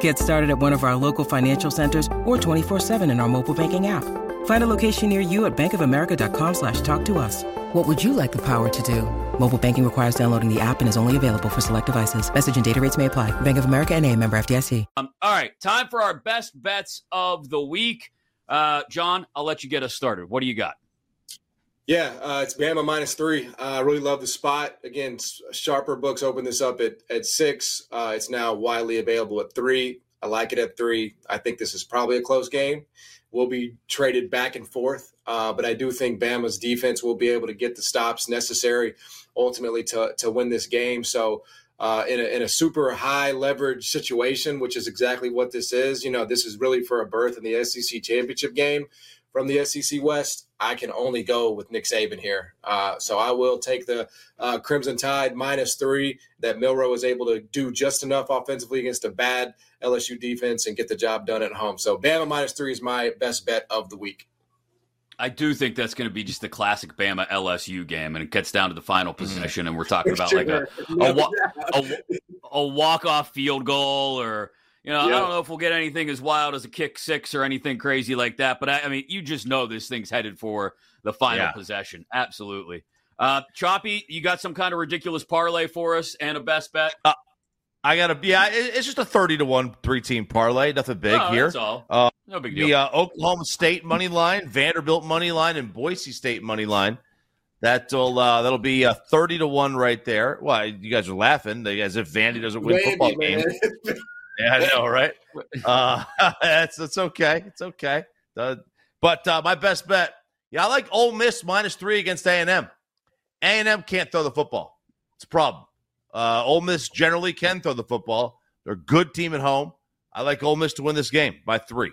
Get started at one of our local financial centers or 24-7 in our mobile banking app. Find a location near you at bankofamerica.com slash talk to us. What would you like the power to do? Mobile banking requires downloading the app and is only available for select devices. Message and data rates may apply. Bank of America and a member FDIC. Um, all right, time for our best bets of the week. Uh, John, I'll let you get us started. What do you got? Yeah, uh, it's Bama minus three. Uh, I uh, really love the spot. Again, Sharper Books open this up at, at six. Uh, it's now widely available at three. I like it at three. I think this is probably a close game. We'll be traded back and forth, uh, but I do think Bama's defense will be able to get the stops necessary ultimately to, to win this game. So, uh, in, a, in a super high leverage situation, which is exactly what this is, you know, this is really for a berth in the SEC championship game from the SEC West, I can only go with Nick Saban here. Uh, so I will take the uh, Crimson Tide minus three. That Milroe was able to do just enough offensively against a bad LSU defense and get the job done at home. So Bama minus three is my best bet of the week. I do think that's going to be just the classic Bama LSU game, and it gets down to the final mm-hmm. possession, and we're talking about like a a, a, a walk off field goal or you know, I don't know if we'll get anything as wild as a kick six or anything crazy like that, but I, I mean, you just know this thing's headed for the final yeah. possession. Absolutely. Uh, Choppy, you got some kind of ridiculous parlay for us and a best bet? Uh, I got a yeah. It's just a thirty to one three team parlay. Nothing big no, here. That's all. Uh, no big deal. The uh, Oklahoma State money line, Vanderbilt money line, and Boise State money line. That'll uh, that'll be a thirty to one right there. Well, you guys are laughing as if Vandy doesn't win Vandy, football games. Yeah, I know, right? Uh, it's it's okay. It's okay. Uh, but uh, my best bet, yeah, I like Ole Miss minus three against A and M. A and M can't throw the football. It's a problem. Uh, Ole Miss generally can throw the football. They're a good team at home. I like Ole Miss to win this game by three.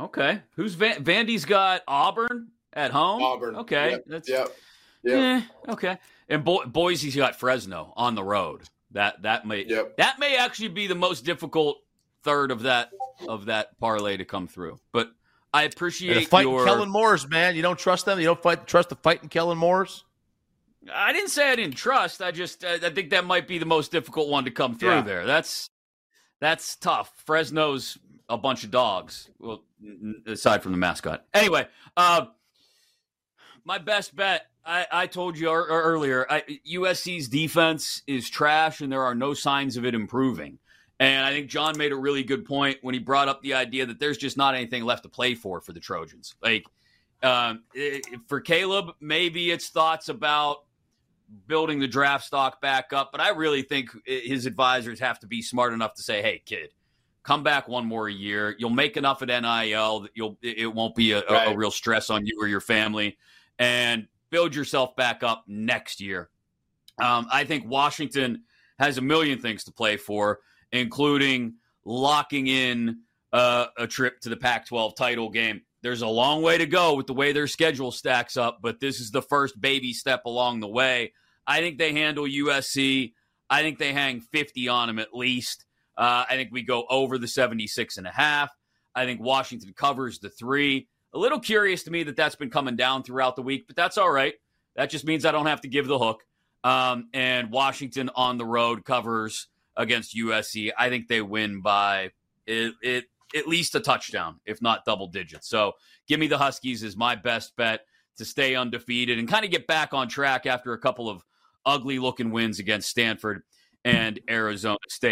Okay. Who's Van- Vandy's got Auburn at home? Auburn. Okay. Yep. That's yep. yep. Eh, okay. And Bo- Boise's got Fresno on the road. That that may yep. that may actually be the most difficult third of that of that parlay to come through. But I appreciate fight your Kellen Moore's, man. You don't trust them. You don't fight trust the fighting Kellen Moore's. I didn't say I didn't trust. I just I think that might be the most difficult one to come through yeah. there. That's that's tough. Fresno's a bunch of dogs. Well, aside from the mascot. Anyway, uh, my best bet. I, I told you earlier. I, USC's defense is trash, and there are no signs of it improving. And I think John made a really good point when he brought up the idea that there's just not anything left to play for for the Trojans. Like um, it, for Caleb, maybe it's thoughts about building the draft stock back up, but I really think his advisors have to be smart enough to say, "Hey, kid, come back one more year. You'll make enough at NIL that you'll it won't be a, right. a, a real stress on you or your family, and build yourself back up next year. Um, I think Washington has a million things to play for, including locking in uh, a trip to the Pac-12 title game. There's a long way to go with the way their schedule stacks up, but this is the first baby step along the way. I think they handle USC. I think they hang 50 on them at least. Uh, I think we go over the 76 and a half. I think Washington covers the three. A little curious to me that that's been coming down throughout the week, but that's all right. That just means I don't have to give the hook. Um, and Washington on the road covers against USC. I think they win by it, it at least a touchdown, if not double digits. So give me the Huskies as my best bet to stay undefeated and kind of get back on track after a couple of ugly looking wins against Stanford and Arizona State.